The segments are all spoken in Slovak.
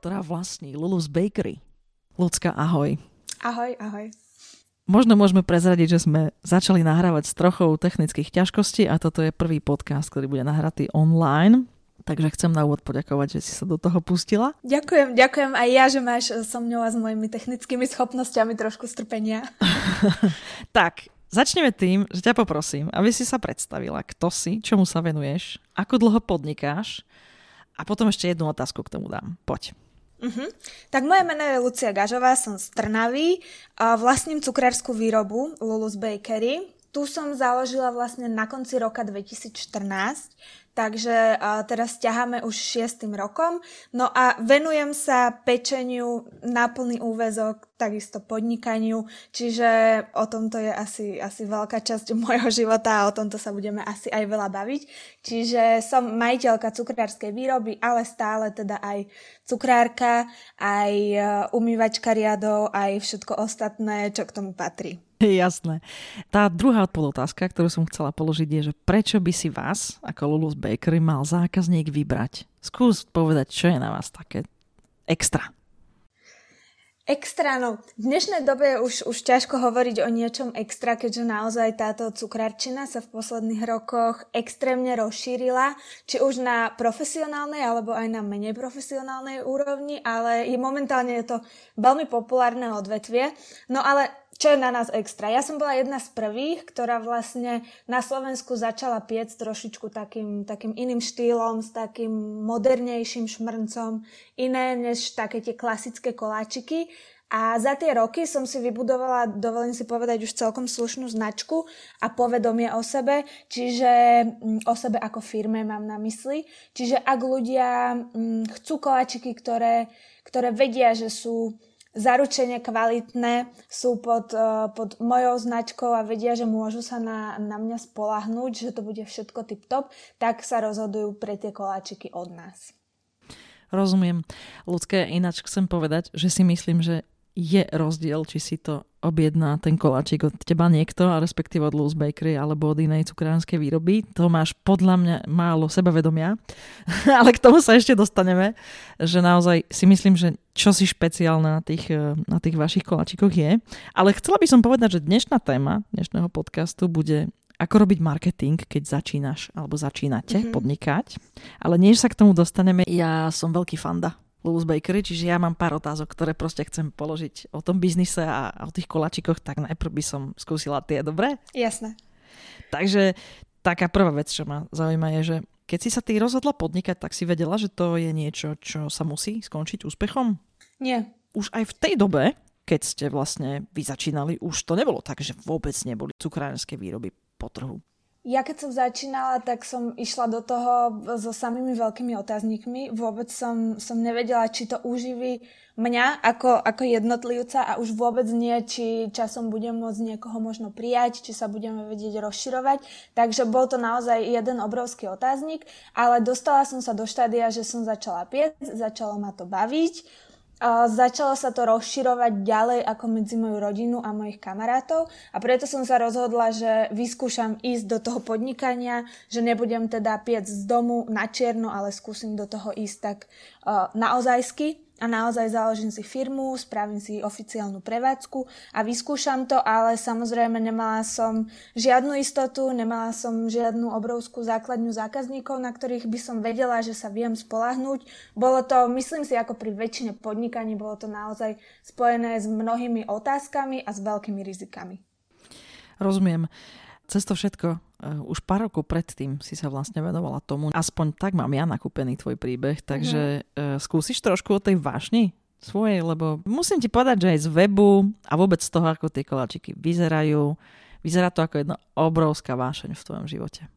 ktorá vlastní Lulu's Bakery. Lucka, ahoj. Ahoj, ahoj. Možno môžeme prezradiť, že sme začali nahrávať s trochou technických ťažkostí a toto je prvý podcast, ktorý bude nahratý online. Takže chcem na úvod poďakovať, že si sa do toho pustila. Ďakujem, ďakujem aj ja, že máš so mňou a s mojimi technickými schopnosťami trošku strpenia. tak, začneme tým, že ťa poprosím, aby si sa predstavila, kto si, čomu sa venuješ, ako dlho podnikáš a potom ešte jednu otázku k tomu dám. Poď. Uh-huh. Tak moje meno je Lucia Gažová, som z Trnavy, a vlastním cukrárskú výrobu Lulu's Bakery. Tu som založila vlastne na konci roka 2014 takže teraz ťaháme už šiestým rokom. No a venujem sa pečeniu na plný úvezok, takisto podnikaniu, čiže o tomto je asi, asi veľká časť môjho života a o tomto sa budeme asi aj veľa baviť. Čiže som majiteľka cukrárskej výroby, ale stále teda aj cukrárka, aj umývačka riadov, aj všetko ostatné, čo k tomu patrí. Jasné. Tá druhá podotázka, ktorú som chcela položiť, je, že prečo by si vás, ako Lulu's Bakery, mal zákazník vybrať? Skús povedať, čo je na vás také extra. Extra, no v dnešnej dobe je už, už ťažko hovoriť o niečom extra, keďže naozaj táto cukrárčina sa v posledných rokoch extrémne rozšírila, či už na profesionálnej alebo aj na menej profesionálnej úrovni, ale je momentálne je to veľmi populárne odvetvie. No ale čo je na nás extra. Ja som bola jedna z prvých, ktorá vlastne na Slovensku začala piec trošičku takým, takým iným štýlom, s takým modernejším šmrncom, iné než také tie klasické koláčiky. A za tie roky som si vybudovala, dovolím si povedať, už celkom slušnú značku a povedomie o sebe, čiže mm, o sebe ako firme mám na mysli. Čiže ak ľudia mm, chcú koláčiky, ktoré, ktoré vedia, že sú zaručene kvalitné, sú pod, uh, pod mojou značkou a vedia, že môžu sa na, na mňa spolahnúť, že to bude všetko tip-top, tak sa rozhodujú pre tie koláčiky od nás. Rozumiem. Ľudské, ináč chcem povedať, že si myslím, že je rozdiel, či si to objedná ten koláčik od teba niekto, a respektíve od Loose Bakery alebo od inej cukránskej výroby. To máš podľa mňa málo sebavedomia, ale k tomu sa ešte dostaneme, že naozaj si myslím, že čo si špeciálne na tých, na tých vašich koláčikoch je. Ale chcela by som povedať, že dnešná téma dnešného podcastu bude ako robiť marketing, keď začínaš alebo začínate mm-hmm. podnikať. Ale než sa k tomu dostaneme, ja som veľký fanda Lulu's Bakery, čiže ja mám pár otázok, ktoré proste chcem položiť o tom biznise a, o tých kolačikoch, tak najprv by som skúsila tie, dobre? Jasné. Takže taká prvá vec, čo ma zaujíma je, že keď si sa ty rozhodla podnikať, tak si vedela, že to je niečo, čo sa musí skončiť úspechom? Nie. Už aj v tej dobe, keď ste vlastne vy začínali, už to nebolo tak, že vôbec neboli cukrárenské výroby po trhu. Ja keď som začínala, tak som išla do toho so samými veľkými otáznikmi. Vôbec som, som nevedela, či to uživí mňa ako, ako jednotlivca a už vôbec nie, či časom budem môcť niekoho možno prijať, či sa budeme vedieť rozširovať. Takže bol to naozaj jeden obrovský otáznik, ale dostala som sa do štádia, že som začala piec, začalo ma to baviť začalo sa to rozširovať ďalej ako medzi moju rodinu a mojich kamarátov. A preto som sa rozhodla, že vyskúšam ísť do toho podnikania, že nebudem teda piec z domu na čierno, ale skúsim do toho ísť tak uh, naozajsky a naozaj založím si firmu, spravím si oficiálnu prevádzku a vyskúšam to, ale samozrejme nemala som žiadnu istotu, nemala som žiadnu obrovskú základňu zákazníkov, na ktorých by som vedela, že sa viem spolahnúť. Bolo to, myslím si, ako pri väčšine podnikaní, bolo to naozaj spojené s mnohými otázkami a s veľkými rizikami. Rozumiem cez to všetko, už pár rokov predtým si sa vlastne venovala tomu, aspoň tak mám ja nakúpený tvoj príbeh, takže uh, skúsiš trošku o tej vášni svojej, lebo musím ti povedať, že aj z webu a vôbec z toho, ako tie koláčiky vyzerajú, vyzerá to ako jedna obrovská vášeň v tvojom živote.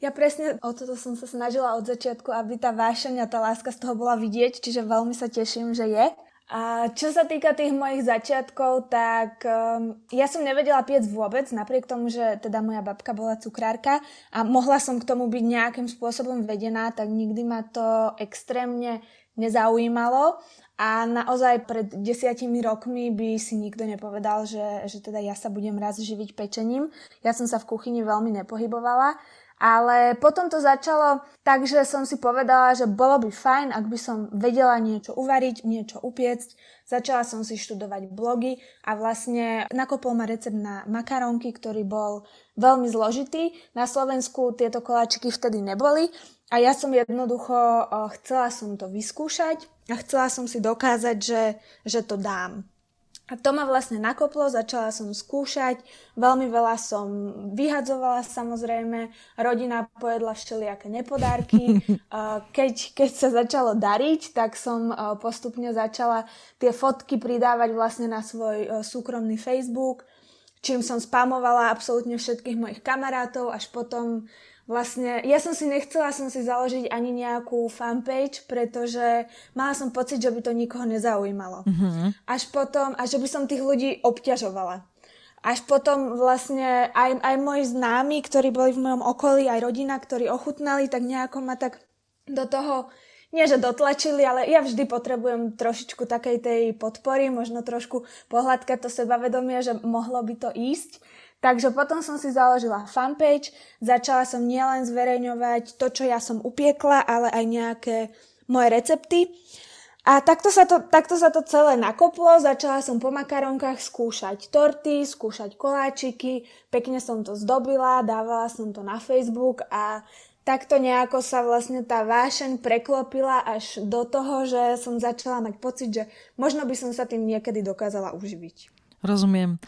Ja presne o toto som sa snažila od začiatku, aby tá vášeň a tá láska z toho bola vidieť, čiže veľmi sa teším, že je. A čo sa týka tých mojich začiatkov, tak um, ja som nevedela piec vôbec, napriek tomu, že teda moja babka bola cukrárka a mohla som k tomu byť nejakým spôsobom vedená, tak nikdy ma to extrémne nezaujímalo a naozaj pred desiatimi rokmi by si nikto nepovedal, že, že teda ja sa budem raz živiť pečením. Ja som sa v kuchyni veľmi nepohybovala ale potom to začalo tak, že som si povedala, že bolo by fajn, ak by som vedela niečo uvariť, niečo upiecť. Začala som si študovať blogy a vlastne nakopol ma recept na makarónky, ktorý bol veľmi zložitý. Na Slovensku tieto koláčiky vtedy neboli a ja som jednoducho chcela som to vyskúšať a chcela som si dokázať, že, že to dám. A to ma vlastne nakoplo, začala som skúšať, veľmi veľa som vyhadzovala samozrejme, rodina pojedla všelijaké nepodárky. Keď, keď sa začalo dariť, tak som postupne začala tie fotky pridávať vlastne na svoj súkromný Facebook, čím som spamovala absolútne všetkých mojich kamarátov, až potom Vlastne, ja som si nechcela som si založiť ani nejakú fanpage, pretože mala som pocit, že by to nikoho nezaujímalo. Mm-hmm. Až potom, a že by som tých ľudí obťažovala. Až potom vlastne aj, aj moji známi, ktorí boli v mojom okolí, aj rodina, ktorí ochutnali, tak nejako ma tak do toho, nie že dotlačili, ale ja vždy potrebujem trošičku takej tej podpory, možno trošku pohľadkať to sebavedomie, že mohlo by to ísť. Takže potom som si založila fanpage, začala som nielen zverejňovať to, čo ja som upiekla, ale aj nejaké moje recepty. A takto sa, to, takto sa to celé nakoplo, začala som po makaronkách skúšať torty, skúšať koláčiky, pekne som to zdobila, dávala som to na Facebook a takto nejako sa vlastne tá vášeň preklopila až do toho, že som začala mať pocit, že možno by som sa tým niekedy dokázala uživiť. Rozumiem.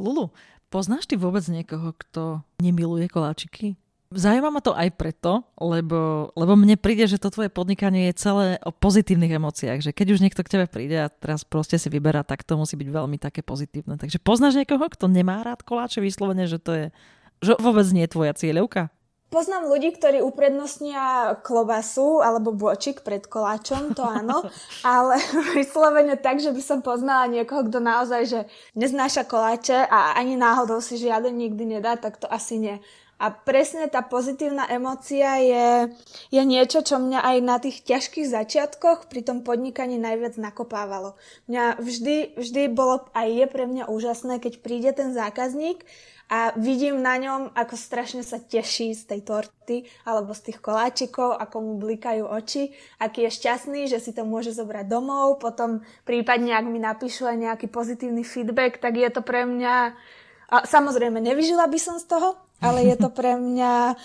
Lulu, Poznáš ty vôbec niekoho, kto nemiluje koláčiky? Zaujíma ma to aj preto, lebo, lebo mne príde, že to tvoje podnikanie je celé o pozitívnych emóciách, že keď už niekto k tebe príde a teraz proste si vyberá, tak to musí byť veľmi také pozitívne. Takže poznáš niekoho, kto nemá rád koláče vyslovene, že to je, že vôbec nie je tvoja cieľovka? Poznám ľudí, ktorí uprednostnia klobasu alebo bočik pred koláčom, to áno, ale vyslovene tak, že by som poznala niekoho, kto naozaj že neznáša koláče a ani náhodou si žiaden nikdy nedá, tak to asi nie. A presne tá pozitívna emócia je, je niečo, čo mňa aj na tých ťažkých začiatkoch pri tom podnikaní najviac nakopávalo. Mňa vždy, vždy bolo aj je pre mňa úžasné, keď príde ten zákazník a vidím na ňom, ako strašne sa teší z tej torty alebo z tých koláčikov, ako mu blikajú oči, aký je šťastný, že si to môže zobrať domov, potom prípadne, ak mi napíšu aj nejaký pozitívny feedback, tak je to pre mňa... A samozrejme, nevyžila by som z toho, ale je to pre mňa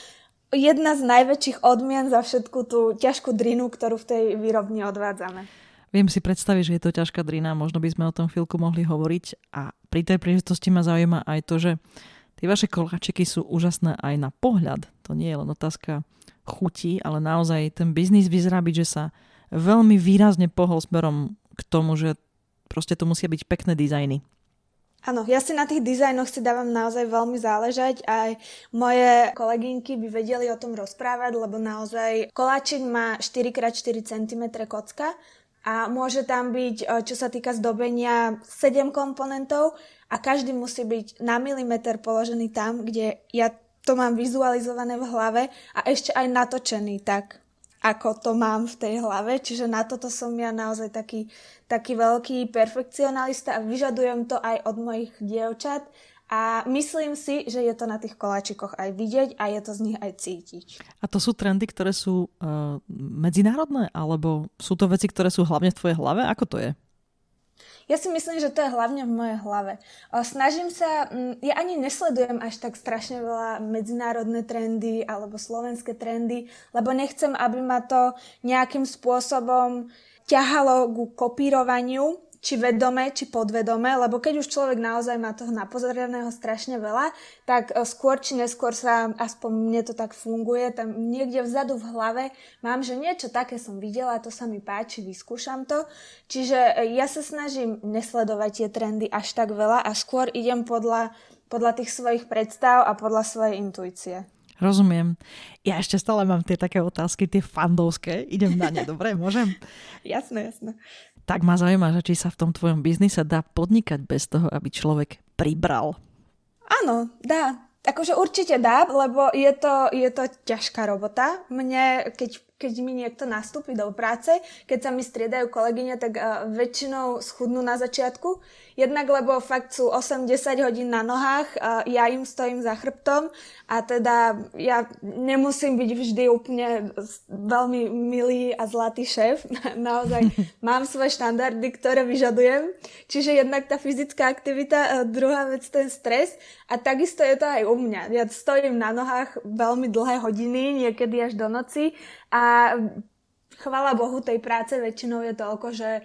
jedna z najväčších odmien za všetku tú ťažkú drinu, ktorú v tej výrobni odvádzame. Viem si predstaviť, že je to ťažká drina, možno by sme o tom chvíľku mohli hovoriť a pri tej príležitosti ma zaujíma aj to, že Tie vaše koláčiky sú úžasné aj na pohľad. To nie je len otázka chutí, ale naozaj ten biznis vyzerá byť, že sa veľmi výrazne pohol smerom k tomu, že proste to musia byť pekné dizajny. Áno, ja si na tých dizajnoch si dávam naozaj veľmi záležať. Aj moje kolegynky by vedeli o tom rozprávať, lebo naozaj koláčik má 4x4 cm kocka a môže tam byť, čo sa týka zdobenia, 7 komponentov a každý musí byť na milimeter položený tam, kde ja to mám vizualizované v hlave a ešte aj natočený tak, ako to mám v tej hlave. Čiže na toto som ja naozaj taký, taký veľký perfekcionalista a vyžadujem to aj od mojich dievčat. A myslím si, že je to na tých koláčikoch aj vidieť a je to z nich aj cítiť. A to sú trendy, ktoré sú uh, medzinárodné? Alebo sú to veci, ktoré sú hlavne v tvojej hlave? Ako to je? Ja si myslím, že to je hlavne v mojej hlave. Snažím sa, mm, ja ani nesledujem až tak strašne veľa medzinárodné trendy alebo slovenské trendy, lebo nechcem, aby ma to nejakým spôsobom ťahalo ku kopírovaniu či vedome, či podvedome, lebo keď už človek naozaj má toho napozorného strašne veľa, tak e, skôr či neskôr sa, aspoň mne to tak funguje, tam niekde vzadu v hlave mám, že niečo také som videla, to sa mi páči, vyskúšam to. Čiže e, ja sa snažím nesledovať tie trendy až tak veľa a skôr idem podľa, podľa tých svojich predstav a podľa svojej intuície. Rozumiem. Ja ešte stále mám tie také otázky, tie fandovské. Idem na ne, dobre, môžem? jasné, jasné. Tak ma zaujíma, že či sa v tom tvojom biznise dá podnikať bez toho, aby človek pribral. Áno, dá. Akože určite dá, lebo je to, je to ťažká robota. Mne, keď keď mi niekto nastúpi do práce, keď sa mi striedajú kolegyne, tak uh, väčšinou schudnú na začiatku. Jednak lebo fakt sú 8-10 hodín na nohách, uh, ja im stojím za chrbtom a teda ja nemusím byť vždy úplne veľmi milý a zlatý šéf. Naozaj mám svoje štandardy, ktoré vyžadujem. Čiže jednak tá fyzická aktivita, uh, druhá vec ten stres a takisto je to aj u mňa. Ja stojím na nohách veľmi dlhé hodiny, niekedy až do noci a chvala Bohu tej práce väčšinou je toľko, že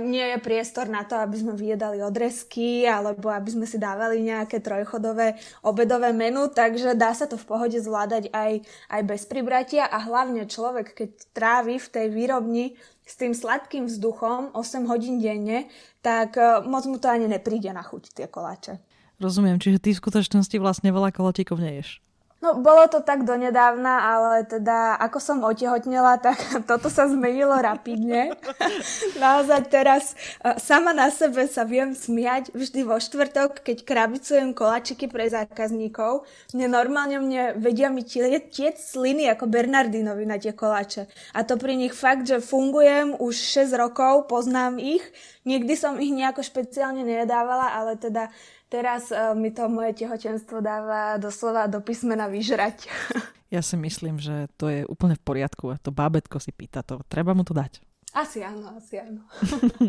nie je priestor na to, aby sme vyjedali odresky alebo aby sme si dávali nejaké trojchodové obedové menu, takže dá sa to v pohode zvládať aj, aj bez pribratia a hlavne človek, keď trávi v tej výrobni s tým sladkým vzduchom 8 hodín denne, tak e, moc mu to ani nepríde na chuť tie koláče. Rozumiem, čiže ty v skutočnosti vlastne veľa koláčikov neješ. No, bolo to tak donedávna, ale teda ako som otehotnela, tak toto sa zmenilo rapidne. Naozaj teraz e, sama na sebe sa viem smiať vždy vo štvrtok, keď krabicujem kolačiky pre zákazníkov. Mne normálne mne vedia mi tiec sliny ako Bernardinovi na tie koláče. A to pri nich fakt, že fungujem už 6 rokov, poznám ich. Nikdy som ich nejako špeciálne nedávala, ale teda Teraz uh, mi to moje tehotenstvo dáva doslova do písmena vyžrať. Ja si myslím, že to je úplne v poriadku a to bábetko si pýta to. Treba mu to dať. Asi áno, asi áno.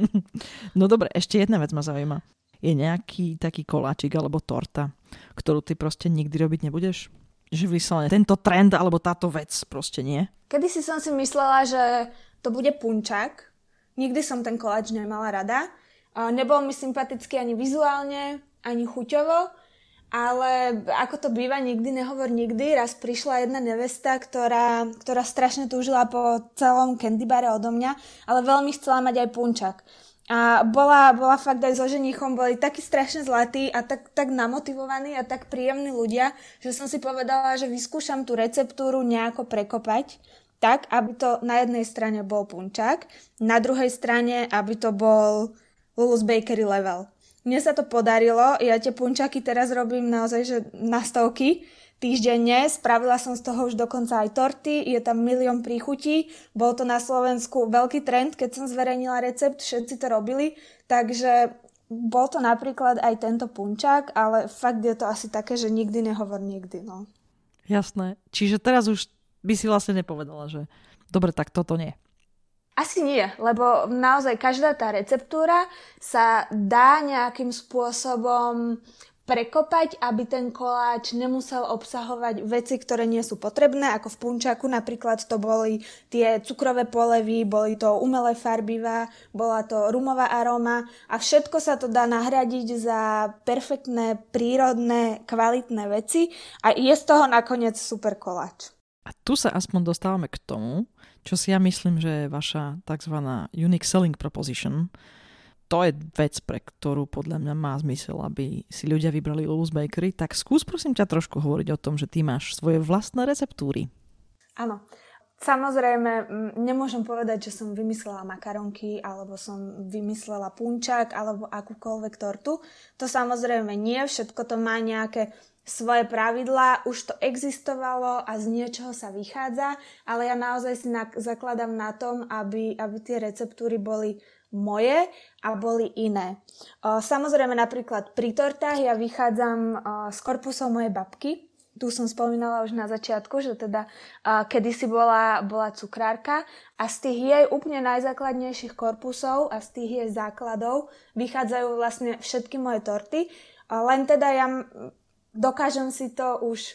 no dobre, ešte jedna vec ma zaujíma. Je nejaký taký koláčik alebo torta, ktorú ty proste nikdy robiť nebudeš? Že vyslovene tento trend alebo táto vec proste nie? Kedy si som si myslela, že to bude punčak. Nikdy som ten koláč nemala rada. Nebol mi sympatický ani vizuálne, ani chuťovo, ale ako to býva, nikdy nehovor nikdy. Raz prišla jedna nevesta, ktorá, ktorá strašne túžila po celom candybare odo mňa, ale veľmi chcela mať aj punčak. A bola, bola fakt aj so ženichom, boli takí strašne zlatí a tak, tak namotivovaní a tak príjemní ľudia, že som si povedala, že vyskúšam tú receptúru nejako prekopať tak, aby to na jednej strane bol punčak, na druhej strane, aby to bol Lulu's Bakery level. Mne sa to podarilo, ja tie punčaky teraz robím naozaj že na stovky týždenne, spravila som z toho už dokonca aj torty, je tam milión príchutí, bol to na Slovensku veľký trend, keď som zverejnila recept, všetci to robili, takže bol to napríklad aj tento punčak, ale fakt je to asi také, že nikdy nehovor nikdy, no. Jasné, čiže teraz už by si vlastne nepovedala, že dobre, tak toto nie. Asi nie, lebo naozaj každá tá receptúra sa dá nejakým spôsobom prekopať, aby ten koláč nemusel obsahovať veci, ktoré nie sú potrebné, ako v punčaku napríklad to boli tie cukrové polevy, boli to umelé farbivá, bola to rumová aróma a všetko sa to dá nahradiť za perfektné, prírodné, kvalitné veci a je z toho nakoniec super koláč. A tu sa aspoň dostávame k tomu, čo si ja myslím, že je vaša tzv. unique selling proposition. To je vec, pre ktorú podľa mňa má zmysel, aby si ľudia vybrali Lulu's Bakery. Tak skús prosím ťa trošku hovoriť o tom, že ty máš svoje vlastné receptúry. Áno. Samozrejme, nemôžem povedať, že som vymyslela makaronky, alebo som vymyslela punčak, alebo akúkoľvek tortu. To samozrejme nie, všetko to má nejaké svoje pravidlá, už to existovalo a z niečoho sa vychádza, ale ja naozaj si na, zakladám na tom, aby, aby tie receptúry boli moje a boli iné. O, samozrejme napríklad pri tortách ja vychádzam o, z korpusov mojej babky, tu som spomínala už na začiatku, že teda uh, kedysi bola, bola cukrárka a z tých jej úplne najzákladnejších korpusov a z tých jej základov vychádzajú vlastne všetky moje torty. Len teda ja dokážem si to už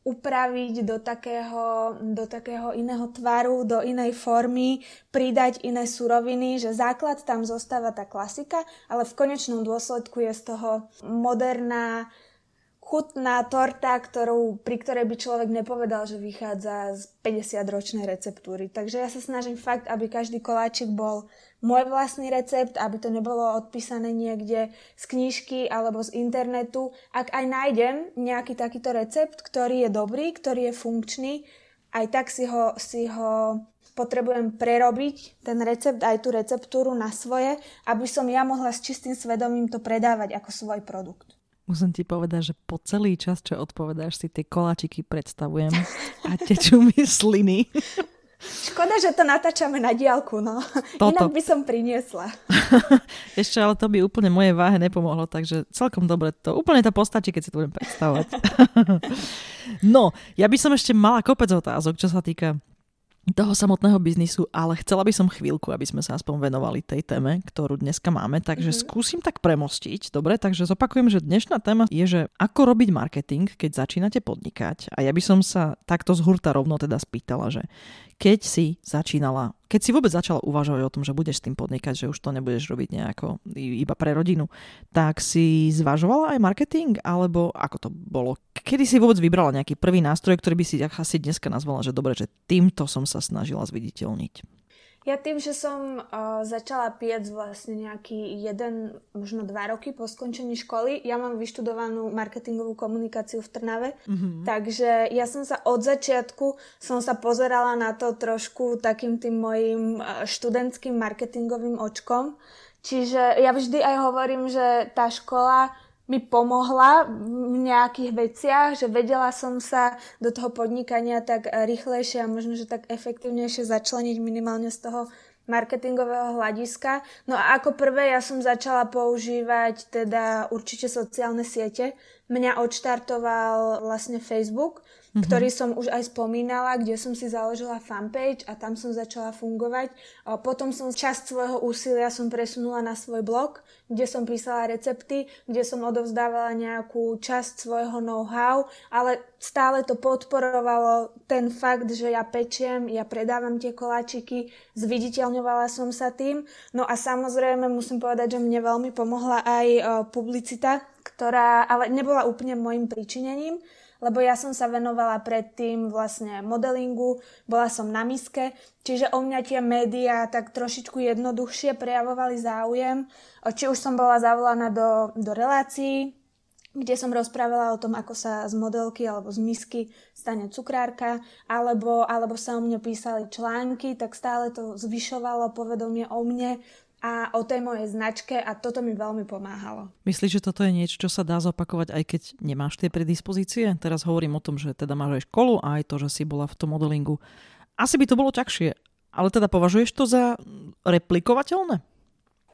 upraviť do takého, do takého iného tvaru, do inej formy, pridať iné suroviny, že základ tam zostáva tá klasika, ale v konečnom dôsledku je z toho moderná, chutná torta, ktorú, pri ktorej by človek nepovedal, že vychádza z 50-ročnej receptúry. Takže ja sa snažím fakt, aby každý koláčik bol môj vlastný recept, aby to nebolo odpísané niekde z knižky alebo z internetu. Ak aj nájdem nejaký takýto recept, ktorý je dobrý, ktorý je funkčný, aj tak si ho, si ho potrebujem prerobiť, ten recept, aj tú receptúru na svoje, aby som ja mohla s čistým svedomím to predávať ako svoj produkt. Musím ti povedať, že po celý čas, čo odpovedáš, si tie koláčiky predstavujem a tečú mi sliny. Škoda, že to natáčame na diálku, no. Toto. Inak by som priniesla. Ešte, ale to by úplne mojej váhe nepomohlo, takže celkom dobre to. Úplne to postačí, keď si to budem predstavovať. no, ja by som ešte mala kopec otázok, čo sa týka toho samotného biznisu, ale chcela by som chvíľku, aby sme sa aspoň venovali tej téme, ktorú dneska máme, takže mm-hmm. skúsim tak premostiť. Dobre, takže zopakujem, že dnešná téma je, že ako robiť marketing, keď začínate podnikať. A ja by som sa takto z hurta rovno teda spýtala, že keď si začínala, keď si vôbec začala uvažovať o tom, že budeš s tým podnikať, že už to nebudeš robiť nejako iba pre rodinu, tak si zvažovala aj marketing, alebo ako to bolo? Kedy si vôbec vybrala nejaký prvý nástroj, ktorý by si asi dneska nazvala, že dobre, že týmto som sa snažila zviditeľniť? Ja tým, že som uh, začala piec vlastne nejaký jeden, možno dva roky po skončení školy, ja mám vyštudovanú marketingovú komunikáciu v Trnave, mm-hmm. takže ja som sa od začiatku som sa pozerala na to trošku takým tým mojim študentským marketingovým očkom. Čiže ja vždy aj hovorím, že tá škola mi pomohla v nejakých veciach, že vedela som sa do toho podnikania tak rýchlejšie a možno, že tak efektívnejšie začleniť minimálne z toho marketingového hľadiska. No a ako prvé ja som začala používať teda určite sociálne siete. Mňa odštartoval vlastne Facebook, mm-hmm. ktorý som už aj spomínala, kde som si založila fanpage a tam som začala fungovať. Potom som časť svojho úsilia som presunula na svoj blog, kde som písala recepty, kde som odovzdávala nejakú časť svojho know-how, ale stále to podporovalo ten fakt, že ja pečiem, ja predávam tie koláčiky, zviditeľňovala som sa tým. No a samozrejme musím povedať, že mne veľmi pomohla aj publicita, ktorá ale nebola úplne môjim príčinením, lebo ja som sa venovala predtým vlastne modelingu, bola som na miske, čiže o mňa tie médiá tak trošičku jednoduchšie prejavovali záujem. Či už som bola zavolaná do, do relácií, kde som rozprávala o tom, ako sa z modelky alebo z misky stane cukrárka, alebo, alebo sa o mne písali články, tak stále to zvyšovalo povedomie o mne a o tej mojej značke a toto mi veľmi pomáhalo. Myslíš, že toto je niečo, čo sa dá zopakovať aj keď nemáš tie predispozície? Teraz hovorím o tom, že teda máš aj školu a aj to, že si bola v tom modelingu. Asi by to bolo ťažšie, ale teda považuješ to za replikovateľné?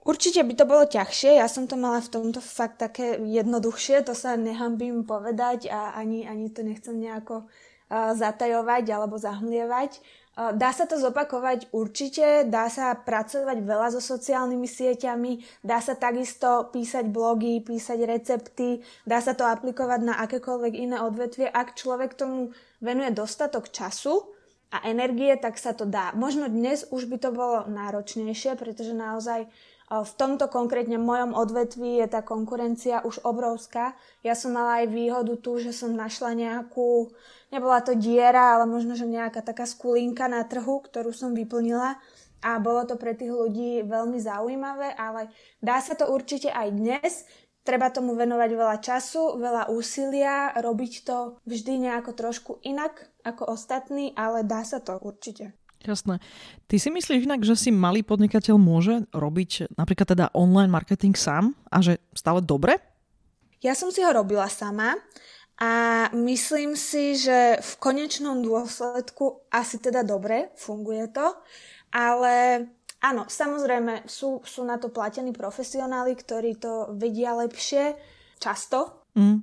Určite by to bolo ťažšie, ja som to mala v tomto fakt také jednoduchšie, to sa nehambím povedať a ani, ani to nechcem nejako uh, zatajovať alebo zahmlievať. Dá sa to zopakovať určite, dá sa pracovať veľa so sociálnymi sieťami, dá sa takisto písať blogy, písať recepty, dá sa to aplikovať na akékoľvek iné odvetvie. Ak človek tomu venuje dostatok času a energie, tak sa to dá. Možno dnes už by to bolo náročnejšie, pretože naozaj v tomto konkrétne mojom odvetví je tá konkurencia už obrovská. Ja som mala aj výhodu tu, že som našla nejakú, nebola to diera, ale možno, že nejaká taká skulinka na trhu, ktorú som vyplnila a bolo to pre tých ľudí veľmi zaujímavé, ale dá sa to určite aj dnes. Treba tomu venovať veľa času, veľa úsilia, robiť to vždy nejako trošku inak ako ostatní, ale dá sa to určite. Jasné. Ty si myslíš inak, že si malý podnikateľ môže robiť napríklad teda online marketing sám a že stále dobre? Ja som si ho robila sama a myslím si, že v konečnom dôsledku asi teda dobre, funguje to, ale áno, samozrejme sú, sú na to platení profesionáli, ktorí to vedia lepšie, často, mm.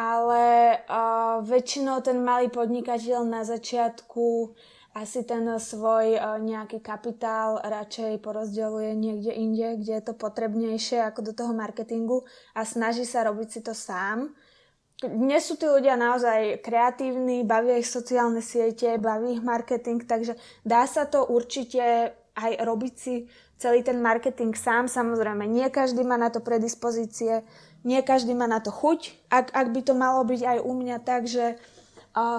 ale uh, väčšinou ten malý podnikateľ na začiatku asi ten svoj e, nejaký kapitál radšej porozdeľuje niekde inde, kde je to potrebnejšie ako do toho marketingu a snaží sa robiť si to sám. Dnes sú tí ľudia naozaj kreatívni, bavia ich sociálne siete, baví ich marketing, takže dá sa to určite aj robiť si celý ten marketing sám. Samozrejme, nie každý má na to predispozície, nie každý má na to chuť. Ak, ak by to malo byť aj u mňa tak, že uh,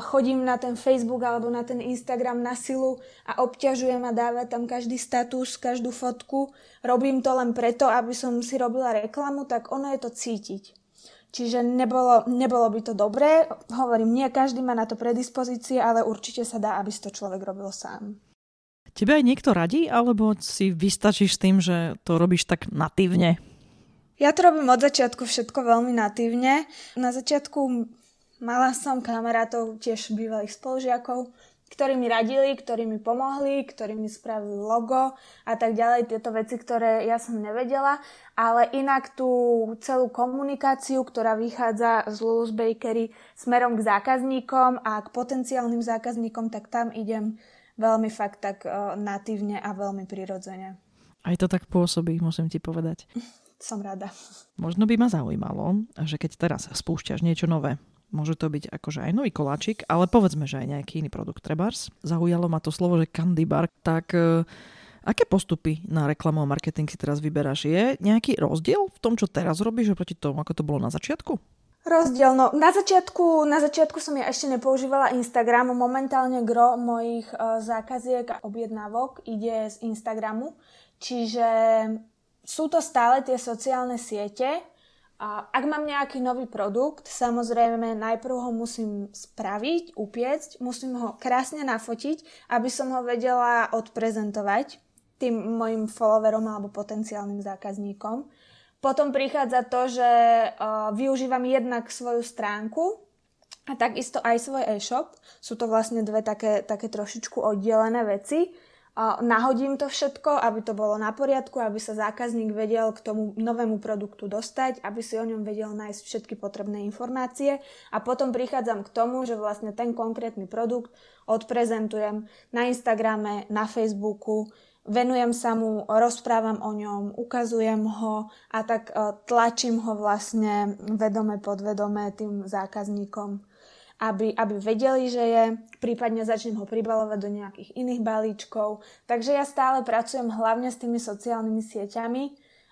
chodím na ten Facebook alebo na ten Instagram na silu a obťažujem a dávať tam každý status, každú fotku, robím to len preto, aby som si robila reklamu, tak ono je to cítiť. Čiže nebolo, nebolo by to dobré. Hovorím, nie každý má na to predispozície, ale určite sa dá, aby si to človek robil sám. Tebe aj niekto radí, alebo si vystačíš tým, že to robíš tak natívne? Ja to robím od začiatku všetko veľmi natívne. Na začiatku mala som kamarátov, tiež bývalých spolužiakov, ktorí mi radili, ktorí mi pomohli, ktorí mi spravili logo a tak ďalej, tieto veci, ktoré ja som nevedela, ale inak tú celú komunikáciu, ktorá vychádza z Lulus Bakery smerom k zákazníkom a k potenciálnym zákazníkom, tak tam idem veľmi fakt tak uh, natívne a veľmi prirodzene. Aj to tak pôsobí, musím ti povedať. Som rada. Možno by ma zaujímalo, že keď teraz spúšťaš niečo nové, Môže to byť akože aj nový koláčik, ale povedzme, že aj nejaký iný produkt trebárs. Zaujalo ma to slovo, že candy bar. Tak e, aké postupy na reklamu a marketing si teraz vyberáš? Je nejaký rozdiel v tom, čo teraz robíš oproti tomu, ako to bolo na začiatku? Rozdiel, no na začiatku, na začiatku som ja ešte nepoužívala Instagram, momentálne gro mojich uh, zákaziek a objednávok ide z Instagramu, čiže sú to stále tie sociálne siete, ak mám nejaký nový produkt, samozrejme najprv ho musím spraviť, upiecť, musím ho krásne nafotiť, aby som ho vedela odprezentovať tým mojim followerom alebo potenciálnym zákazníkom. Potom prichádza to, že uh, využívam jednak svoju stránku a takisto aj svoj e-shop. Sú to vlastne dve také, také trošičku oddelené veci nahodím to všetko, aby to bolo na poriadku, aby sa zákazník vedel k tomu novému produktu dostať, aby si o ňom vedel nájsť všetky potrebné informácie. A potom prichádzam k tomu, že vlastne ten konkrétny produkt odprezentujem na Instagrame, na Facebooku, venujem sa mu, rozprávam o ňom, ukazujem ho a tak e, tlačím ho vlastne vedome, podvedome tým zákazníkom aby, aby vedeli, že je, prípadne začnem ho pribalovať do nejakých iných balíčkov. Takže ja stále pracujem hlavne s tými sociálnymi sieťami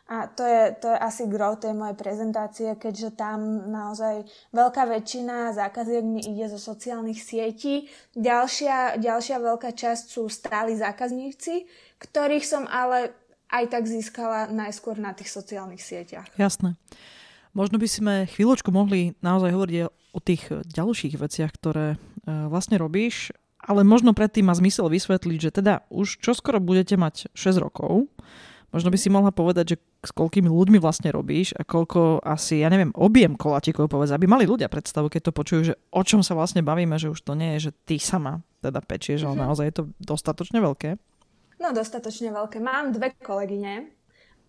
a to je, to je asi gro tej mojej prezentácie, keďže tam naozaj veľká väčšina zákaziek mi ide zo sociálnych sietí. Ďalšia, ďalšia veľká časť sú stáli zákazníci, ktorých som ale aj tak získala najskôr na tých sociálnych sieťach. Jasné. Možno by sme chvíľočku mohli naozaj hovoriť o tých ďalších veciach, ktoré e, vlastne robíš, ale možno predtým má zmysel vysvetliť, že teda už čoskoro budete mať 6 rokov. Možno by si mohla povedať, že s koľkými ľuďmi vlastne robíš a koľko asi, ja neviem, objem koláčikov povedz, aby mali ľudia predstavu, keď to počujú, že o čom sa vlastne bavíme, že už to nie je, že ty sama teda pečieš, ale mhm. naozaj je to dostatočne veľké. No dostatočne veľké. Mám dve kolegyne,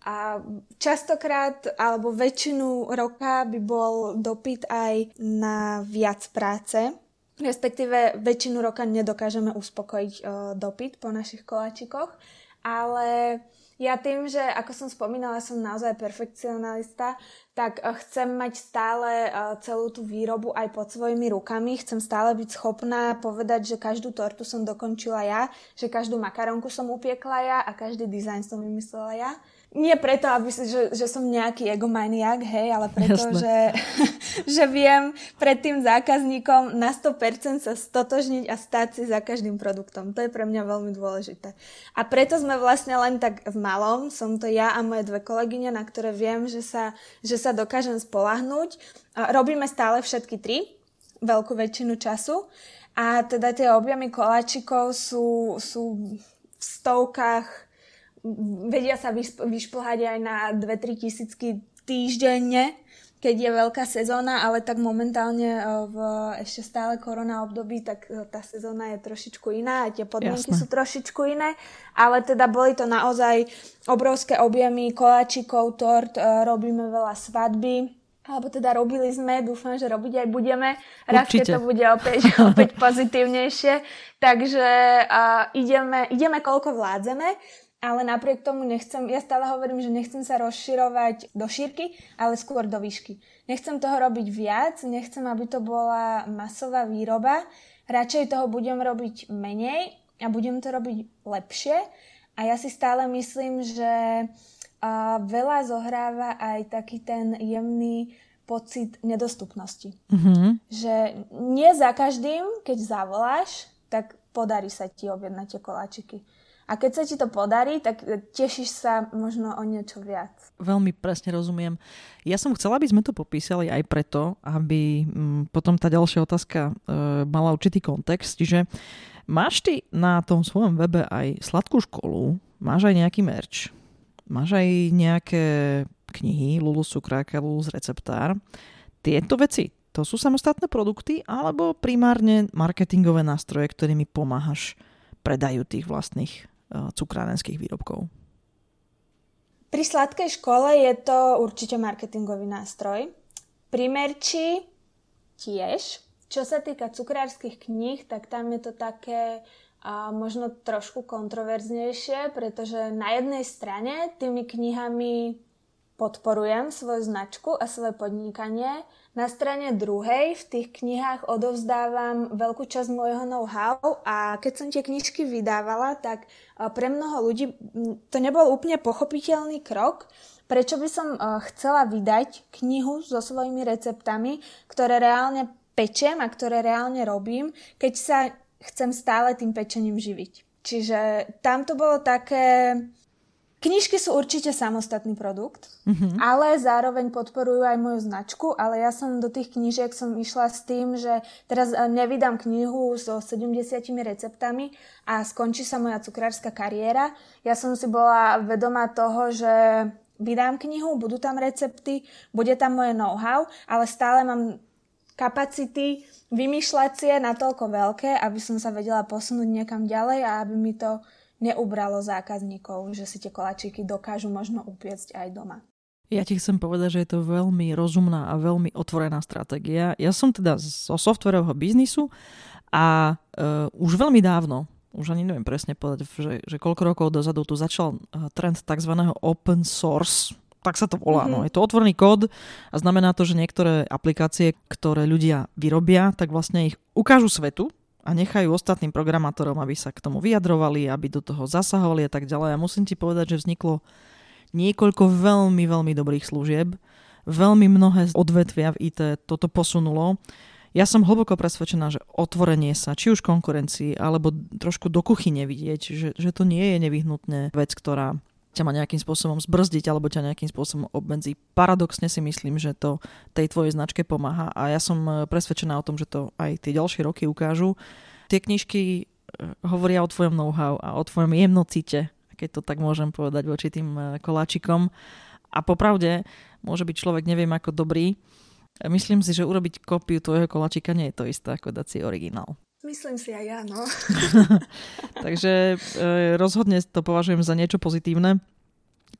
a častokrát alebo väčšinu roka by bol dopyt aj na viac práce. Respektíve väčšinu roka nedokážeme uspokojiť uh, dopyt po našich koláčikoch. Ale ja tým, že ako som spomínala, som naozaj perfekcionalista, tak uh, chcem mať stále uh, celú tú výrobu aj pod svojimi rukami. Chcem stále byť schopná povedať, že každú tortu som dokončila ja, že každú makaronku som upiekla ja a každý dizajn som vymyslela ja nie preto, aby že, že som nejaký egomaniak, hej, ale preto, že, že viem pred tým zákazníkom na 100% sa stotožniť a stať si za každým produktom. To je pre mňa veľmi dôležité. A preto sme vlastne len tak v malom, som to ja a moje dve kolegyne, na ktoré viem, že sa, že sa dokážem spolahnúť. Robíme stále všetky tri, veľkú väčšinu času. A teda tie objemy koláčikov sú, sú v stovkách vedia sa vyšplhať aj na 2-3 tisícky týždenne, keď je veľká sezóna, ale tak momentálne e, v ešte stále korona období, tak e, tá sezóna je trošičku iná a tie podmienky Jasne. sú trošičku iné, ale teda boli to naozaj obrovské objemy koláčikov, tort, e, robíme veľa svadby, alebo teda robili sme, dúfam, že robiť aj budeme, raz Určite. keď to bude opäť, opäť pozitívnejšie. Takže uh, ideme, ideme koľko vládzeme ale napriek tomu nechcem, ja stále hovorím, že nechcem sa rozširovať do šírky, ale skôr do výšky. Nechcem toho robiť viac, nechcem, aby to bola masová výroba, radšej toho budem robiť menej a budem to robiť lepšie a ja si stále myslím, že a veľa zohráva aj taký ten jemný pocit nedostupnosti. Mm-hmm. Že nie za každým, keď zavoláš, tak podarí sa ti objednať tie koláčiky. A keď sa ti to podarí, tak tešíš sa možno o niečo viac. Veľmi presne rozumiem. Ja som chcela, aby sme to popísali aj preto, aby mm, potom tá ďalšia otázka e, mala určitý kontext. Čiže máš ty na tom svojom webe aj sladkú školu, máš aj nejaký merch, máš aj nejaké knihy, Lulu Sukráka, Lulu z receptár. Tieto veci, to sú samostatné produkty alebo primárne marketingové nástroje, ktorými pomáhaš predajú tých vlastných cukrárenských výrobkov? Pri sladkej škole je to určite marketingový nástroj. Pri merči tiež. Čo sa týka cukrárskych kníh, tak tam je to také a možno trošku kontroverznejšie, pretože na jednej strane tými knihami podporujem svoju značku a svoje podnikanie, na strane druhej v tých knihách odovzdávam veľkú časť môjho know-how a keď som tie knižky vydávala, tak pre mnoho ľudí to nebol úplne pochopiteľný krok, prečo by som chcela vydať knihu so svojimi receptami, ktoré reálne pečem a ktoré reálne robím, keď sa chcem stále tým pečením živiť. Čiže tam to bolo také Knižky sú určite samostatný produkt, mm-hmm. ale zároveň podporujú aj moju značku, ale ja som do tých knížiek som išla s tým, že teraz eh, nevydám knihu so 70 receptami a skončí sa moja cukrárska kariéra. Ja som si bola vedomá toho, že vydám knihu, budú tam recepty, bude tam moje know-how, ale stále mám kapacity vymýšľacie natoľko veľké, aby som sa vedela posunúť niekam ďalej a aby mi to neubralo zákazníkov, že si tie koláčiky dokážu možno upiecť aj doma. Ja ti chcem povedať, že je to veľmi rozumná a veľmi otvorená stratégia. Ja som teda zo softwarového biznisu a uh, už veľmi dávno, už ani neviem presne povedať, že, že koľko rokov dozadu tu začal e, trend tzv. open source, tak sa to volá. Mm-hmm. No. Je to otvorený kód a znamená to, že niektoré aplikácie, ktoré ľudia vyrobia, tak vlastne ich ukážu svetu a nechajú ostatným programátorom, aby sa k tomu vyjadrovali, aby do toho zasahovali a tak ďalej. A musím ti povedať, že vzniklo niekoľko veľmi, veľmi dobrých služieb. Veľmi mnohé odvetvia v IT toto posunulo. Ja som hlboko presvedčená, že otvorenie sa, či už konkurencii, alebo trošku do kuchyne vidieť, že, že to nie je nevyhnutne vec, ktorá ťa má nejakým spôsobom zbrzdiť alebo ťa nejakým spôsobom obmedzí. Paradoxne si myslím, že to tej tvojej značke pomáha a ja som e, presvedčená o tom, že to aj tie ďalšie roky ukážu. Tie knižky e, hovoria o tvojom know-how a o tvojom jemnocite, keď to tak môžem povedať voči tým e, koláčikom. A popravde môže byť človek neviem ako dobrý. Myslím si, že urobiť kópiu tvojho koláčika nie je to isté ako dať si originál. Myslím si aj ja, no. Takže e, rozhodne to považujem za niečo pozitívne.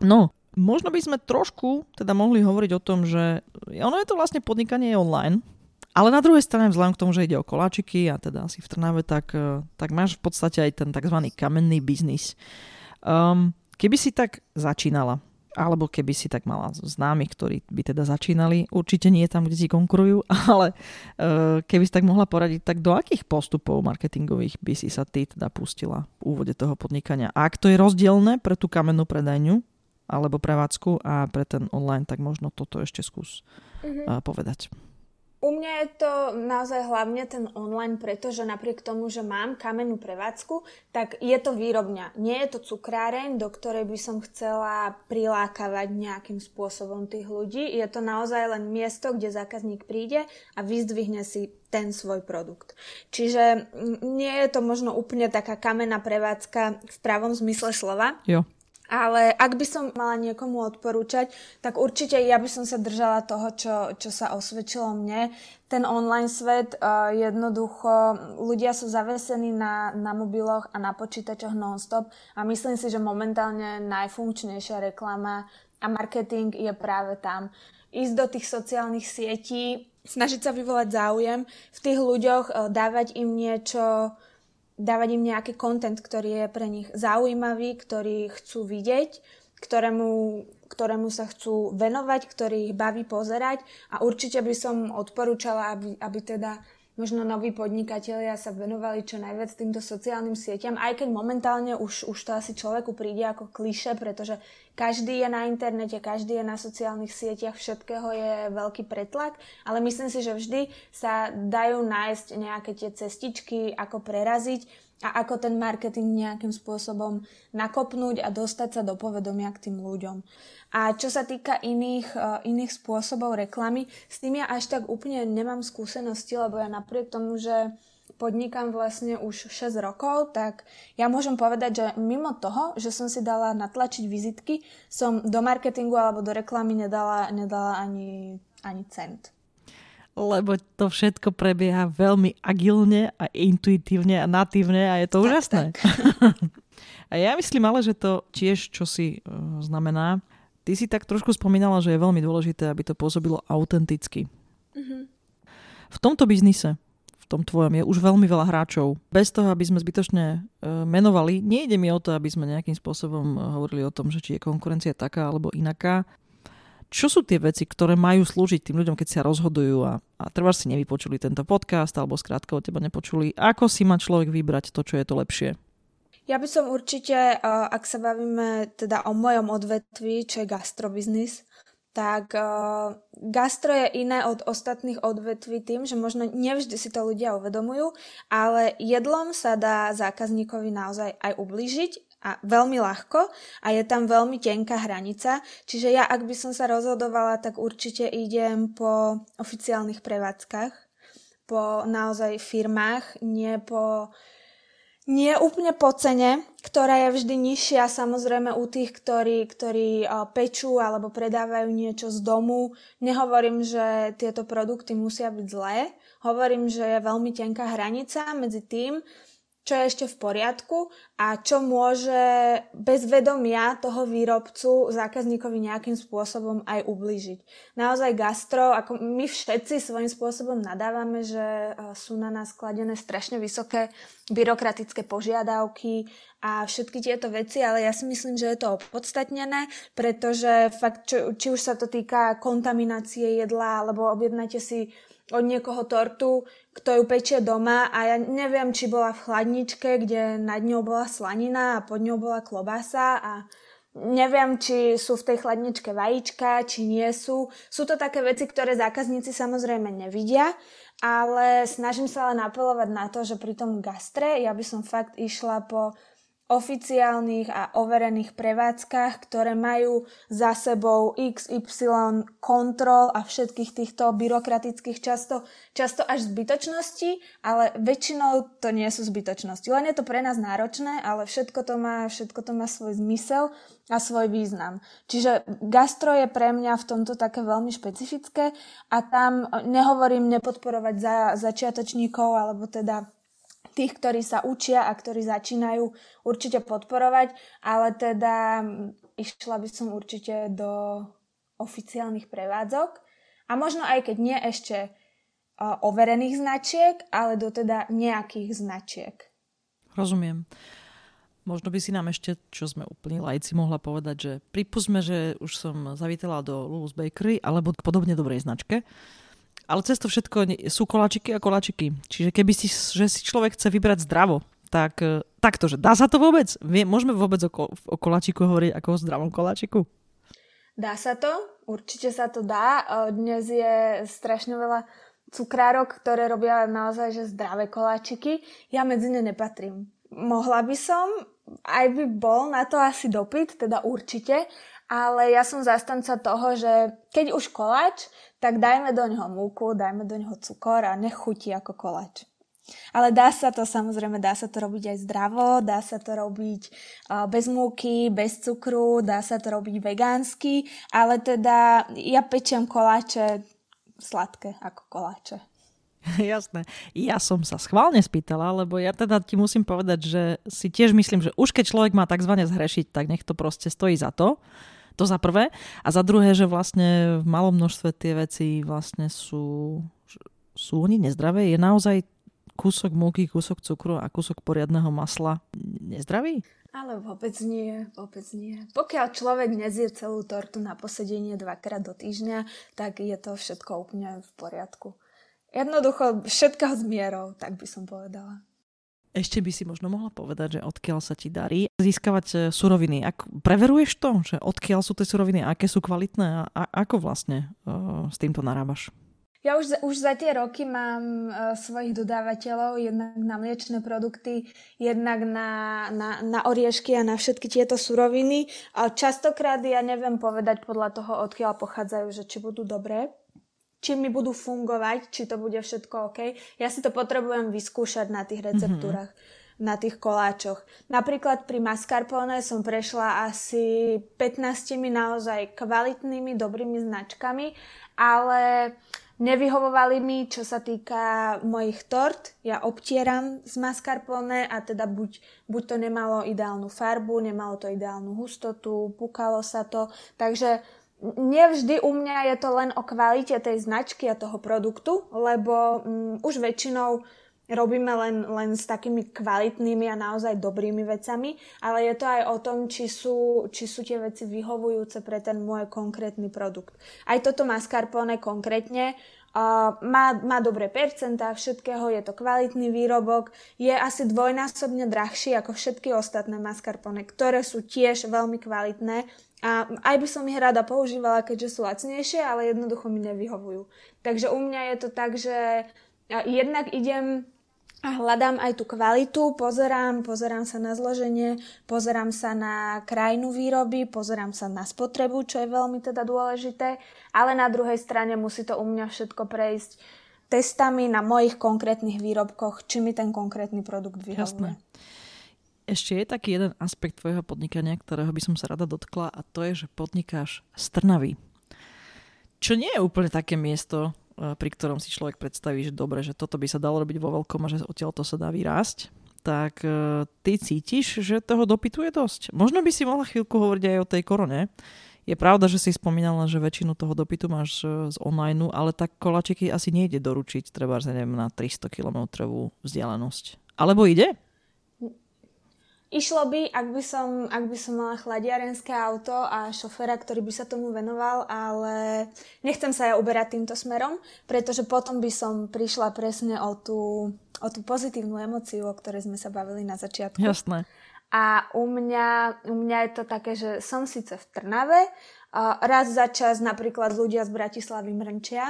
No, možno by sme trošku teda mohli hovoriť o tom, že ono je to vlastne podnikanie online, ale na druhej strane, vzhľadom k tomu, že ide o koláčiky a teda asi v Trnave, tak, e, tak máš v podstate aj ten tzv. kamenný biznis. Um, keby si tak začínala, alebo keby si tak mala známych, ktorí by teda začínali, určite nie tam, kde si konkurujú, ale uh, keby si tak mohla poradiť, tak do akých postupov marketingových by si sa ty teda pustila v úvode toho podnikania? A ak to je rozdielne pre tú kamennú predajňu, alebo prevádzku a pre ten online, tak možno toto ešte skús mm-hmm. povedať. U mňa je to naozaj hlavne ten online, pretože napriek tomu, že mám kamennú prevádzku, tak je to výrobňa. Nie je to cukráreň, do ktorej by som chcela prilákavať nejakým spôsobom tých ľudí. Je to naozaj len miesto, kde zákazník príde a vyzdvihne si ten svoj produkt. Čiže nie je to možno úplne taká kamenná prevádzka v pravom zmysle slova. Jo. Ale ak by som mala niekomu odporúčať, tak určite ja by som sa držala toho, čo, čo sa osvedčilo mne. Ten online svet, uh, jednoducho, ľudia sú zavesení na, na mobiloch a na počítačoch non-stop a myslím si, že momentálne najfunkčnejšia reklama a marketing je práve tam. Ísť do tých sociálnych sietí, snažiť sa vyvolať záujem v tých ľuďoch, uh, dávať im niečo, dávať im nejaký kontent, ktorý je pre nich zaujímavý, ktorý chcú vidieť, ktorému, ktorému sa chcú venovať, ktorý ich baví pozerať. A určite by som odporúčala, aby, aby teda možno noví podnikatelia sa venovali čo najviac týmto sociálnym sieťam, aj keď momentálne už, už to asi človeku príde ako kliše, pretože každý je na internete, každý je na sociálnych sieťach, všetkého je veľký pretlak, ale myslím si, že vždy sa dajú nájsť nejaké tie cestičky, ako preraziť a ako ten marketing nejakým spôsobom nakopnúť a dostať sa do povedomia k tým ľuďom. A čo sa týka iných, uh, iných spôsobov reklamy, s tým ja až tak úplne nemám skúsenosti, lebo ja napriek tomu, že podnikám vlastne už 6 rokov, tak ja môžem povedať, že mimo toho, že som si dala natlačiť vizitky, som do marketingu alebo do reklamy nedala, nedala ani, ani cent lebo to všetko prebieha veľmi agilne a intuitívne a natívne a je to tak, úžasné. Tak. a ja myslím ale, že to tiež čo si uh, znamená, Ty si tak trošku spomínala, že je veľmi dôležité, aby to pôsobilo autenticky. Mm-hmm. V tomto biznise, v tom tvojom, je už veľmi veľa hráčov. Bez toho, aby sme zbytočne e, menovali, nejde mi o to, aby sme nejakým spôsobom e, hovorili o tom, že či je konkurencia taká alebo inaká. Čo sú tie veci, ktoré majú slúžiť tým ľuďom, keď sa rozhodujú a, a treba si nevypočuli tento podcast alebo skrátka od teba nepočuli, ako si má človek vybrať to, čo je to lepšie? Ja by som určite, ak sa bavíme teda o mojom odvetví, čo je gastrobiznis, tak gastro je iné od ostatných odvetví tým, že možno nevždy si to ľudia uvedomujú, ale jedlom sa dá zákazníkovi naozaj aj ublížiť a veľmi ľahko a je tam veľmi tenká hranica. Čiže ja, ak by som sa rozhodovala, tak určite idem po oficiálnych prevádzkach, po naozaj firmách, nie po nie úplne po cene, ktorá je vždy nižšia samozrejme u tých, ktorí, ktorí pečú alebo predávajú niečo z domu. Nehovorím, že tieto produkty musia byť zlé. Hovorím, že je veľmi tenká hranica medzi tým, čo je ešte v poriadku a čo môže bez vedomia toho výrobcu zákazníkovi nejakým spôsobom aj ublížiť. Naozaj gastro, ako my všetci svojím spôsobom nadávame, že e, sú na nás kladené strašne vysoké byrokratické požiadavky a všetky tieto veci, ale ja si myslím, že je to opodstatnené, pretože fakt, či, či už sa to týka kontaminácie jedla, alebo objednáte si od niekoho tortu, kto ju pečie doma a ja neviem, či bola v chladničke, kde nad ňou bola slanina a pod ňou bola klobasa a neviem, či sú v tej chladničke vajíčka, či nie sú. Sú to také veci, ktoré zákazníci samozrejme nevidia, ale snažím sa ale napelovať na to, že pri tom gastre ja by som fakt išla po oficiálnych a overených prevádzkach, ktoré majú za sebou XY kontrol a všetkých týchto byrokratických často, často až zbytočností, ale väčšinou to nie sú zbytočnosti. Len je to pre nás náročné, ale všetko to má, všetko to má svoj zmysel a svoj význam. Čiže gastro je pre mňa v tomto také veľmi špecifické a tam nehovorím nepodporovať za začiatočníkov alebo teda tých, ktorí sa učia a ktorí začínajú určite podporovať, ale teda išla by som určite do oficiálnych prevádzok a možno aj keď nie ešte overených značiek, ale do teda nejakých značiek. Rozumiem. Možno by si nám ešte, čo sme úplne lajci, mohla povedať, že pripustme, že už som zavítala do Lulus Bakery alebo k podobne dobrej značke ale cez to všetko sú koláčiky a koláčiky. Čiže keby si, že si človek chce vybrať zdravo, tak e, takto, že dá sa to vôbec? Môžeme vôbec o, o koláčiku hovoriť ako o zdravom koláčiku? Dá sa to, určite sa to dá. E, dnes je strašne veľa cukrárok, ktoré robia naozaj že zdravé koláčiky. Ja medzi ne nepatrím. Mohla by som, aj by bol na to asi dopyt, teda určite, ale ja som zastanca toho, že keď už koláč, tak dajme do ňoho múku, dajme do ňoho cukor a nech ako koláč. Ale dá sa to samozrejme, dá sa to robiť aj zdravo, dá sa to robiť bez múky, bez cukru, dá sa to robiť vegánsky, ale teda ja pečiem koláče sladké ako koláče. Jasné. Ja som sa schválne spýtala, lebo ja teda ti musím povedať, že si tiež myslím, že už keď človek má tzv. zhrešiť, tak nech to proste stojí za to. To za prvé. A za druhé, že vlastne v malom množstve tie veci vlastne sú, sú oni nezdravé. Je naozaj kúsok múky, kúsok cukru a kúsok poriadného masla nezdravý? Ale vôbec nie, vôbec nie. Pokiaľ človek nezie celú tortu na posedenie dvakrát do týždňa, tak je to všetko úplne v poriadku. Jednoducho všetko s mierou, tak by som povedala. Ešte by si možno mohla povedať, že odkiaľ sa ti darí získavať e, suroviny. Ak, preveruješ to, že odkiaľ sú tie suroviny, aké sú kvalitné a, ako vlastne uh, s týmto narábaš? Ja už, už za tie roky mám uh, svojich dodávateľov, jednak na mliečne produkty, jednak na, na, na oriešky a na všetky tieto suroviny. A častokrát ja neviem povedať podľa toho, odkiaľ pochádzajú, že či budú dobré, či mi budú fungovať, či to bude všetko OK. Ja si to potrebujem vyskúšať na tých receptúrach, mm-hmm. na tých koláčoch. Napríklad pri mascarpone som prešla asi 15 naozaj kvalitnými, dobrými značkami, ale nevyhovovali mi, čo sa týka mojich tort. Ja obtieram z mascarpone a teda buď, buď to nemalo ideálnu farbu, nemalo to ideálnu hustotu, pukalo sa to. Takže nevždy u mňa je to len o kvalite tej značky a toho produktu, lebo um, už väčšinou robíme len, len s takými kvalitnými a naozaj dobrými vecami, ale je to aj o tom, či sú, či sú tie veci vyhovujúce pre ten môj konkrétny produkt. Aj toto mascarpone konkrétne uh, má, má dobré percentá všetkého, je to kvalitný výrobok, je asi dvojnásobne drahší ako všetky ostatné mascarpone, ktoré sú tiež veľmi kvalitné a aj by som ich rada používala, keďže sú lacnejšie, ale jednoducho mi nevyhovujú. Takže u mňa je to tak, že jednak idem a hľadám aj tú kvalitu, pozerám, pozerám sa na zloženie, pozerám sa na krajinu výroby, pozerám sa na spotrebu, čo je veľmi teda dôležité, ale na druhej strane musí to u mňa všetko prejsť testami na mojich konkrétnych výrobkoch, či mi ten konkrétny produkt vyhovuje. Jasné. Ešte je taký jeden aspekt tvojho podnikania, ktorého by som sa rada dotkla a to je, že podnikáš z Trnavy. Čo nie je úplne také miesto, e, pri ktorom si človek predstaví, že dobre, že toto by sa dalo robiť vo veľkom a že odtiaľ to sa dá vyrásť tak e, ty cítiš, že toho dopytu je dosť. Možno by si mohla chvíľku hovoriť aj o tej korone. Je pravda, že si spomínala, že väčšinu toho dopytu máš e, z online, ale tak kolačiky asi nejde doručiť, treba neviem, na 300 km vzdialenosť. Alebo ide? Išlo by, ak by, som, ak by som mala chladiarenské auto a šoféra, ktorý by sa tomu venoval, ale nechcem sa ja uberať týmto smerom, pretože potom by som prišla presne o tú, o tú pozitívnu emociu, o ktorej sme sa bavili na začiatku. Jasné. A u mňa, u mňa je to také, že som síce v Trnave, raz za čas napríklad ľudia z Bratislavy mrnčia,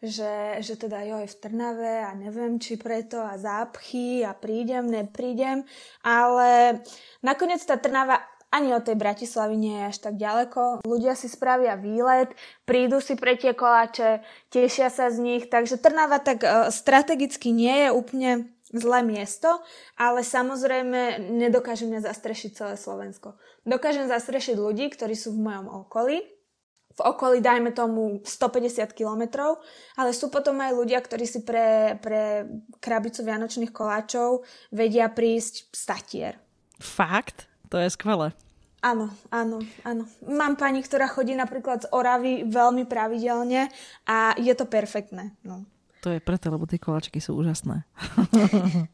že, že teda jo, je v Trnave a neviem, či preto a zápchy a prídem, neprídem, ale nakoniec tá Trnava ani od tej Bratislavy nie je až tak ďaleko. Ľudia si spravia výlet, prídu si pre tie koláče, tešia sa z nich, takže Trnava tak uh, strategicky nie je úplne zlé miesto, ale samozrejme nedokážem ja zastrešiť celé Slovensko. Dokážem zastrešiť ľudí, ktorí sú v mojom okolí, v okolí, dajme tomu, 150 kilometrov, ale sú potom aj ľudia, ktorí si pre, pre krabicu vianočných koláčov vedia prísť statier. Fakt? To je skvelé. Áno, áno, áno. Mám pani, ktorá chodí napríklad z Oravy veľmi pravidelne a je to perfektné. No. To je preto, lebo tie koláčky sú úžasné.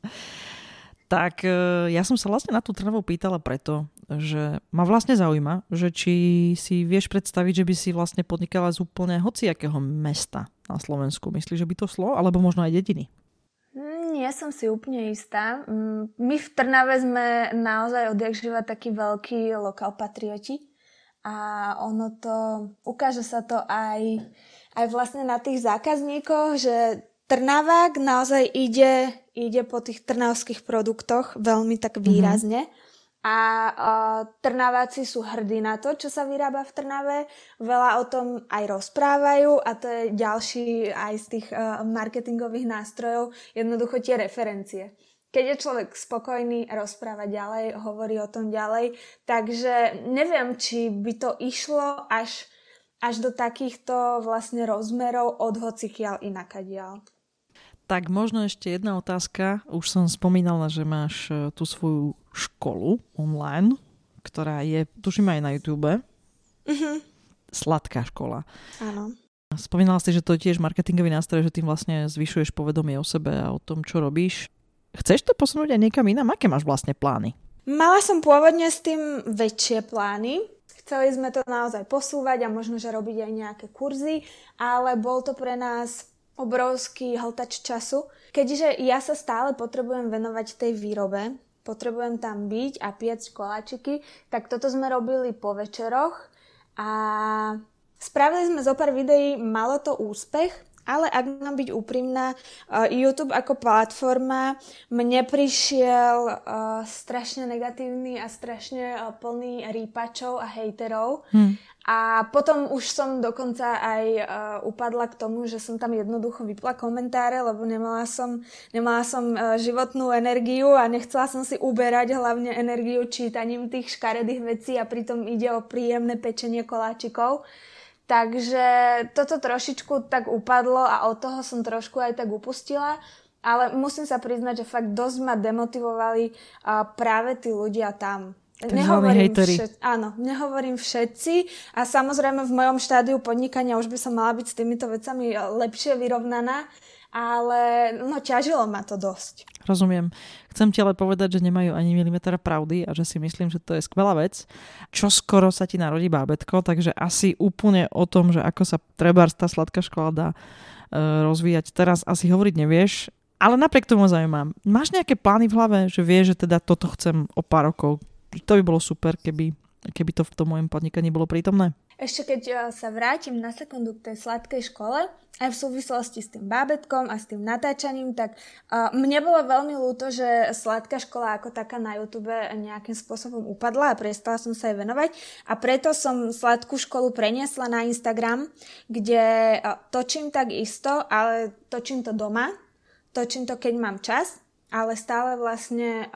tak e, ja som sa vlastne na tú Trnavu pýtala preto, že ma vlastne zaujíma, že či si vieš predstaviť, že by si vlastne podnikala z úplne hociakého mesta na Slovensku. Myslíš, že by to šlo? Alebo možno aj dediny? Mm, nie som si úplne istá. Mm, my v Trnave sme naozaj odjak živa takí veľkí lokal patrioti a ono to, ukáže sa to aj, aj vlastne na tých zákazníkoch, že Trnavák naozaj ide, ide po tých trnavských produktoch veľmi tak mhm. výrazne. Mm-hmm a uh, Trnaváci sú hrdí na to, čo sa vyrába v Trnave. Veľa o tom aj rozprávajú a to je ďalší aj z tých uh, marketingových nástrojov, jednoducho tie referencie. Keď je človek spokojný, rozpráva ďalej, hovorí o tom ďalej. Takže neviem, či by to išlo až, až do takýchto vlastne rozmerov od hocikiaľ inakadiaľ. Tak možno ešte jedna otázka. Už som spomínala, že máš e, tú svoju školu online, ktorá je, tuším aj na YouTube. Uh-huh. Sladká škola. Áno. Spomínala si, že to je tiež marketingový nástroj, že tým vlastne zvyšuješ povedomie o sebe a o tom, čo robíš. Chceš to posunúť aj niekam inám? Aké máš vlastne plány? Mala som pôvodne s tým väčšie plány. Chceli sme to naozaj posúvať a možno, že robiť aj nejaké kurzy, ale bol to pre nás obrovský hltač času. Keďže ja sa stále potrebujem venovať tej výrobe, potrebujem tam byť a piec koláčiky, tak toto sme robili po večeroch a spravili sme zo pár videí, malo to úspech, ale ak mám byť úprimná, uh, YouTube ako platforma mne prišiel uh, strašne negatívny a strašne uh, plný rýpačov a hejterov. Hmm. A potom už som dokonca aj uh, upadla k tomu, že som tam jednoducho vypla komentáre, lebo nemala som, nemala som uh, životnú energiu a nechcela som si uberať hlavne energiu čítaním tých škaredých vecí a pritom ide o príjemné pečenie koláčikov. Takže toto trošičku tak upadlo a od toho som trošku aj tak upustila. Ale musím sa priznať, že fakt dosť ma demotivovali uh, práve tí ľudia tam. Nehovorím všet, áno, nehovorím všetci a samozrejme v mojom štádiu podnikania už by som mala byť s týmito vecami lepšie vyrovnaná, ale no ťažilo ma to dosť. Rozumiem. Chcem ti ale povedať, že nemajú ani milimetra pravdy a že si myslím, že to je skvelá vec. Čo skoro sa ti narodí bábetko, takže asi úplne o tom, že ako sa treba tá sladká škola dá e, rozvíjať, teraz asi hovoriť nevieš, ale napriek tomu zaujímam. Máš nejaké plány v hlave, že vieš, že teda toto chcem o pár rokov? To by bolo super, keby, keby to v tom mojom podnikaní bolo prítomné. Ešte keď e, sa vrátim na sekundu k tej sladkej škole, aj v súvislosti s tým bábetkom a s tým natáčaním, tak uh, mne bolo veľmi ľúto, že sladká škola ako taká na YouTube nejakým spôsobom upadla a prestala som sa jej venovať a preto som sladkú školu preniesla na Instagram, kde uh, točím tak isto, ale točím to doma, točím to keď mám čas ale stále vlastne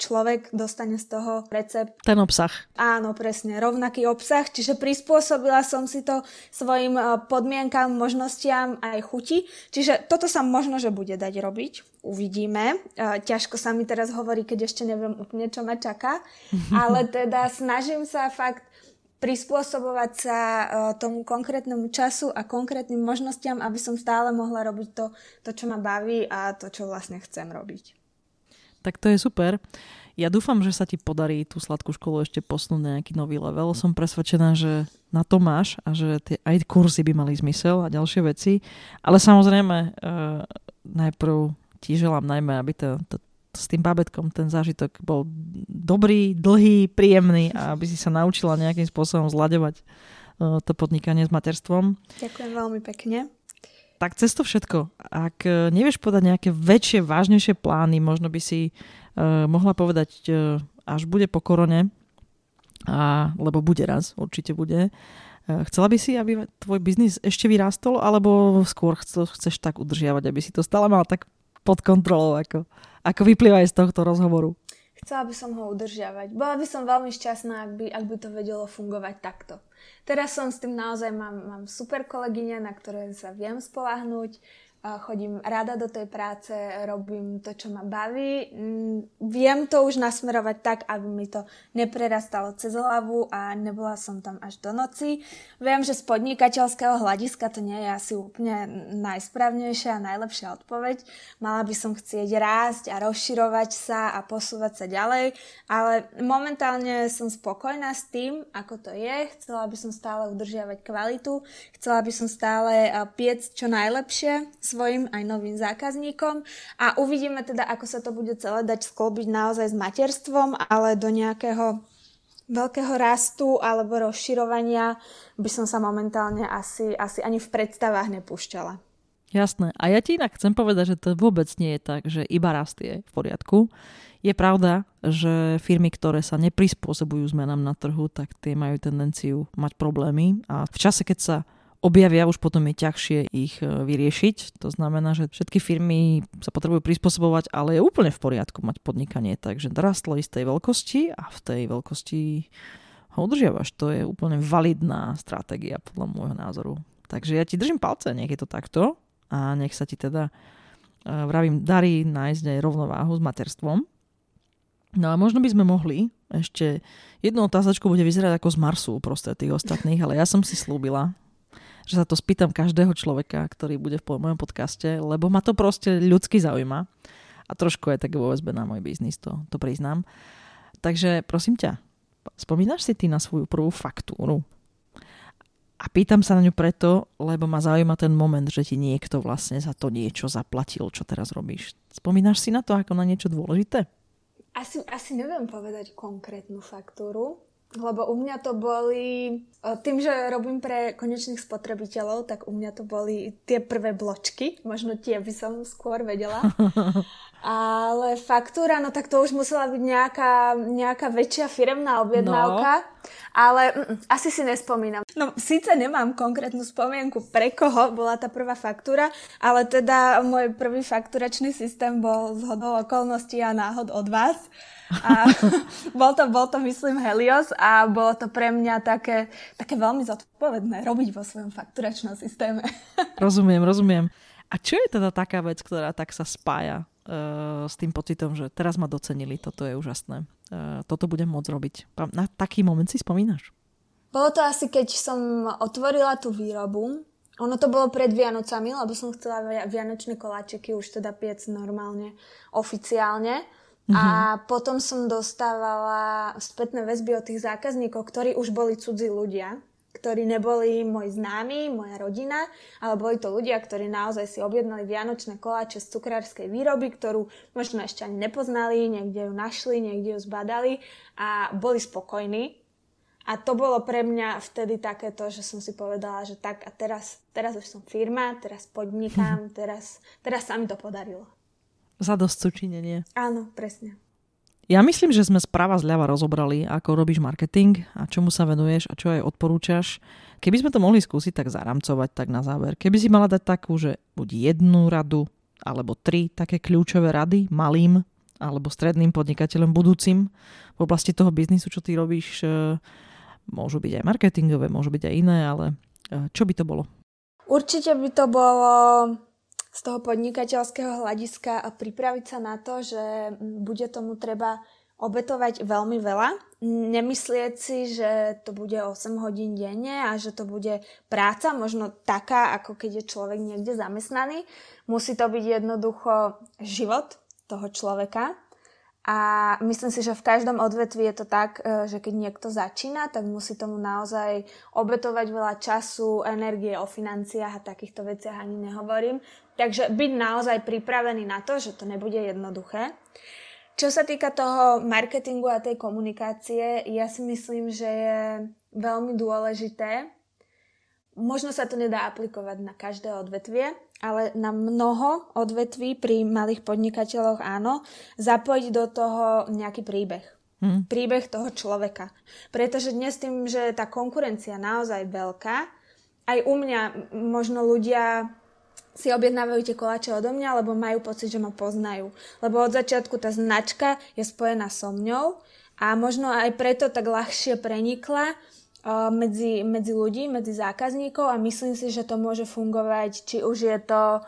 človek dostane z toho recept. Ten obsah. Áno, presne, rovnaký obsah, čiže prispôsobila som si to svojim podmienkam, možnostiam aj chuti, čiže toto sa možno, že bude dať robiť, uvidíme. Ťažko sa mi teraz hovorí, keď ešte neviem úplne, čo ma čaká, ale teda snažím sa fakt prispôsobovať sa uh, tomu konkrétnemu času a konkrétnym možnostiam, aby som stále mohla robiť to, to, čo ma baví a to, čo vlastne chcem robiť. Tak to je super. Ja dúfam, že sa ti podarí tú sladkú školu ešte posunúť na nejaký nový level. Som presvedčená, že na to máš a že tie aj kurzy by mali zmysel a ďalšie veci. Ale samozrejme, uh, najprv ti želám najmä, aby to, to, s tým babetkom ten zážitok bol dobrý, dlhý, príjemný a aby si sa naučila nejakým spôsobom zľadovať uh, to podnikanie s materstvom. Ďakujem veľmi pekne. Tak cez to všetko, ak uh, nevieš podať nejaké väčšie, vážnejšie plány, možno by si uh, mohla povedať, uh, až bude po korone, a, lebo bude raz, určite bude, uh, chcela by si, aby tvoj biznis ešte vyrástol, alebo skôr chceš tak udržiavať, aby si to stále mal tak pod kontrolou, ako, ako vyplýva aj z tohto rozhovoru. Chcela by som ho udržiavať. Bola by som veľmi šťastná, ak by, ak by to vedelo fungovať takto. Teraz som s tým naozaj, mám, mám super kolegyne, na ktoré sa viem spolahnúť chodím rada do tej práce, robím to, čo ma baví. Mm, viem to už nasmerovať tak, aby mi to neprerastalo cez hlavu a nebola som tam až do noci. Viem, že z podnikateľského hľadiska to nie je asi úplne najsprávnejšia a najlepšia odpoveď. Mala by som chcieť rásť a rozširovať sa a posúvať sa ďalej, ale momentálne som spokojná s tým, ako to je. Chcela by som stále udržiavať kvalitu, chcela by som stále piec čo najlepšie svojim aj novým zákazníkom a uvidíme teda, ako sa to bude celé dať sklbiť naozaj s materstvom, ale do nejakého veľkého rastu alebo rozširovania by som sa momentálne asi, asi ani v predstavách nepúšťala. Jasné. A ja ti inak chcem povedať, že to vôbec nie je tak, že iba rast je v poriadku. Je pravda, že firmy, ktoré sa neprispôsobujú zmenám na trhu, tak tie majú tendenciu mať problémy a v čase, keď sa objavia, už potom je ťažšie ich e, vyriešiť. To znamená, že všetky firmy sa potrebujú prispôsobovať, ale je úplne v poriadku mať podnikanie. Takže rastlo istej veľkosti a v tej veľkosti ho udržiavaš. To je úplne validná stratégia podľa môjho názoru. Takže ja ti držím palce, nech je to takto a nech sa ti teda e, vravím, darí nájsť aj rovnováhu s materstvom. No a možno by sme mohli ešte jednu otázočku bude vyzerať ako z Marsu proste tých ostatných, ale ja som si slúbila, že sa to spýtam každého človeka, ktorý bude v mojom podcaste, lebo ma to proste ľudsky zaujíma. A trošku je tak vo na môj biznis, to, to priznám. Takže prosím ťa, spomínaš si ty na svoju prvú faktúru? A pýtam sa na ňu preto, lebo ma zaujíma ten moment, že ti niekto vlastne za to niečo zaplatil, čo teraz robíš. Spomínaš si na to ako na niečo dôležité? Asi, asi neviem povedať konkrétnu faktúru, lebo u mňa to boli, tým, že robím pre konečných spotrebiteľov, tak u mňa to boli tie prvé bločky, možno tie by som skôr vedela. Ale faktúra, no tak to už musela byť nejaká, nejaká väčšia firemná objednávka. No. Ale mm, asi si nespomínam. No síce nemám konkrétnu spomienku, pre koho bola tá prvá faktúra, ale teda môj prvý fakturačný systém bol z hodou okolností a náhod od vás. A bol to, bol to, myslím, Helios a bolo to pre mňa také, také veľmi zodpovedné robiť vo svojom fakturačnom systéme. rozumiem, rozumiem. A čo je teda taká vec, ktorá tak sa spája uh, s tým pocitom, že teraz ma docenili, toto je úžasné, uh, toto budem môcť robiť. Na taký moment si spomínaš? Bolo to asi, keď som otvorila tú výrobu. Ono to bolo pred Vianocami, lebo som chcela vianočné koláčiky už teda piec normálne, oficiálne. Mm-hmm. A potom som dostávala spätné väzby od tých zákazníkov, ktorí už boli cudzí ľudia ktorí neboli môj známy, moja rodina, ale boli to ľudia, ktorí naozaj si objednali vianočné koláče z cukrárskej výroby, ktorú možno ešte ani nepoznali, niekde ju našli, niekde ju zbadali a boli spokojní. A to bolo pre mňa vtedy takéto, že som si povedala, že tak a teraz, teraz už som firma, teraz podnikám, teraz, teraz sa mi to podarilo. Za dosť sučinenie. Áno, presne. Ja myslím, že sme správa zľava rozobrali, ako robíš marketing a čomu sa venuješ a čo aj odporúčaš. Keby sme to mohli skúsiť tak zaramcovať tak na záver. Keby si mala dať takú, že buď jednu radu alebo tri také kľúčové rady malým alebo stredným podnikateľom budúcim v oblasti toho biznisu, čo ty robíš, e, môžu byť aj marketingové, môžu byť aj iné, ale e, čo by to bolo? Určite by to bolo z toho podnikateľského hľadiska a pripraviť sa na to, že bude tomu treba obetovať veľmi veľa. Nemyslieť si, že to bude 8 hodín denne a že to bude práca, možno taká, ako keď je človek niekde zamestnaný. Musí to byť jednoducho život toho človeka. A myslím si, že v každom odvetvi je to tak, e, že keď niekto začína, tak musí tomu naozaj obetovať veľa času, energie o financiách a takýchto veciach ani nehovorím. Takže byť naozaj pripravený na to, že to nebude jednoduché. Čo sa týka toho marketingu a tej komunikácie, ja si myslím, že je veľmi dôležité. Možno sa to nedá aplikovať na každé odvetvie, ale na mnoho odvetví pri malých podnikateľoch áno, zapojiť do toho nejaký príbeh. Hmm. Príbeh toho človeka. Pretože dnes tým, že tá konkurencia naozaj veľká, aj u mňa možno ľudia si objednávajú tie koláče odo mňa, lebo majú pocit, že ma poznajú. Lebo od začiatku tá značka je spojená so mňou a možno aj preto tak ľahšie prenikla uh, medzi, medzi ľudí, medzi zákazníkov a myslím si, že to môže fungovať, či už je to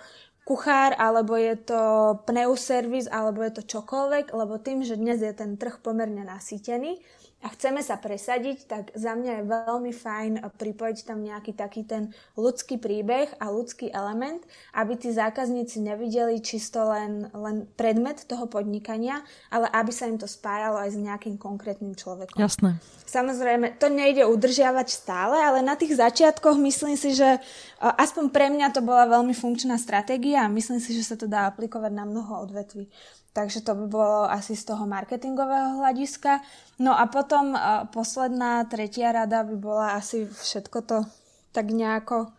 kuchár, alebo je to pneuservis, alebo je to čokoľvek, lebo tým, že dnes je ten trh pomerne nasýtený, a chceme sa presadiť, tak za mňa je veľmi fajn pripojiť tam nejaký taký ten ľudský príbeh a ľudský element, aby tí zákazníci nevideli čisto len, len predmet toho podnikania, ale aby sa im to spájalo aj s nejakým konkrétnym človekom. Jasné. Samozrejme, to nejde udržiavať stále, ale na tých začiatkoch myslím si, že aspoň pre mňa to bola veľmi funkčná stratégia a myslím si, že sa to dá aplikovať na mnoho odvetví. Takže to by bolo asi z toho marketingového hľadiska. No a potom uh, posledná, tretia rada by bola asi všetko to tak nejako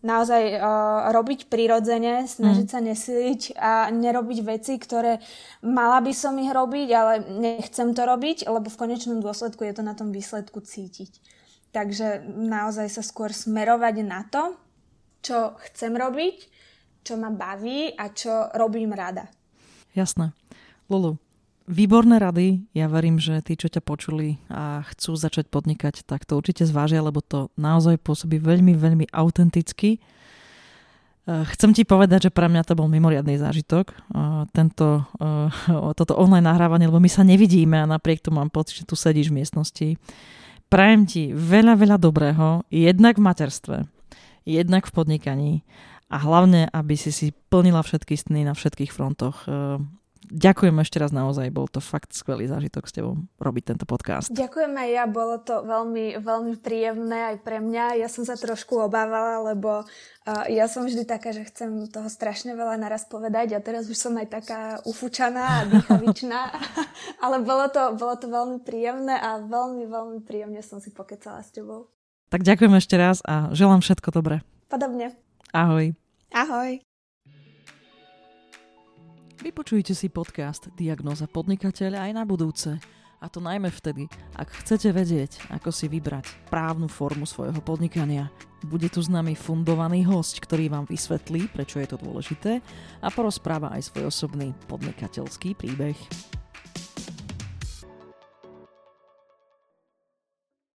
naozaj uh, robiť prirodzene, snažiť mm. sa nesiliť a nerobiť veci, ktoré mala by som ich robiť, ale nechcem to robiť, lebo v konečnom dôsledku je to na tom výsledku cítiť. Takže naozaj sa skôr smerovať na to, čo chcem robiť, čo ma baví a čo robím rada. Jasné. Lulu, výborné rady. Ja verím, že tí, čo ťa počuli a chcú začať podnikať, tak to určite zvážia, lebo to naozaj pôsobí veľmi, veľmi autenticky. Eh, chcem ti povedať, že pre mňa to bol mimoriadný zážitok, eh, tento, eh, toto online nahrávanie, lebo my sa nevidíme a napriek tomu mám pocit, že tu sedíš v miestnosti. Prajem ti veľa, veľa dobrého, jednak v materstve, jednak v podnikaní a hlavne, aby si si plnila všetky sny na všetkých frontoch. E, ďakujem ešte raz naozaj, bol to fakt skvelý zážitok s tebou robiť tento podcast. Ďakujem aj ja, bolo to veľmi, veľmi príjemné aj pre mňa. Ja som sa trošku obávala, lebo uh, ja som vždy taká, že chcem toho strašne veľa naraz povedať a teraz už som aj taká ufúčaná a dýchavičná, ale bolo to, bolo to veľmi príjemné a veľmi, veľmi príjemne som si pokecala s tebou. Tak ďakujem ešte raz a želám všetko dobré. Podobne. Ahoj. Ahoj. Vypočujte si podcast Diagnoza podnikateľa aj na budúce. A to najmä vtedy, ak chcete vedieť, ako si vybrať právnu formu svojho podnikania. Bude tu s nami fundovaný host, ktorý vám vysvetlí, prečo je to dôležité a porozpráva aj svoj osobný podnikateľský príbeh.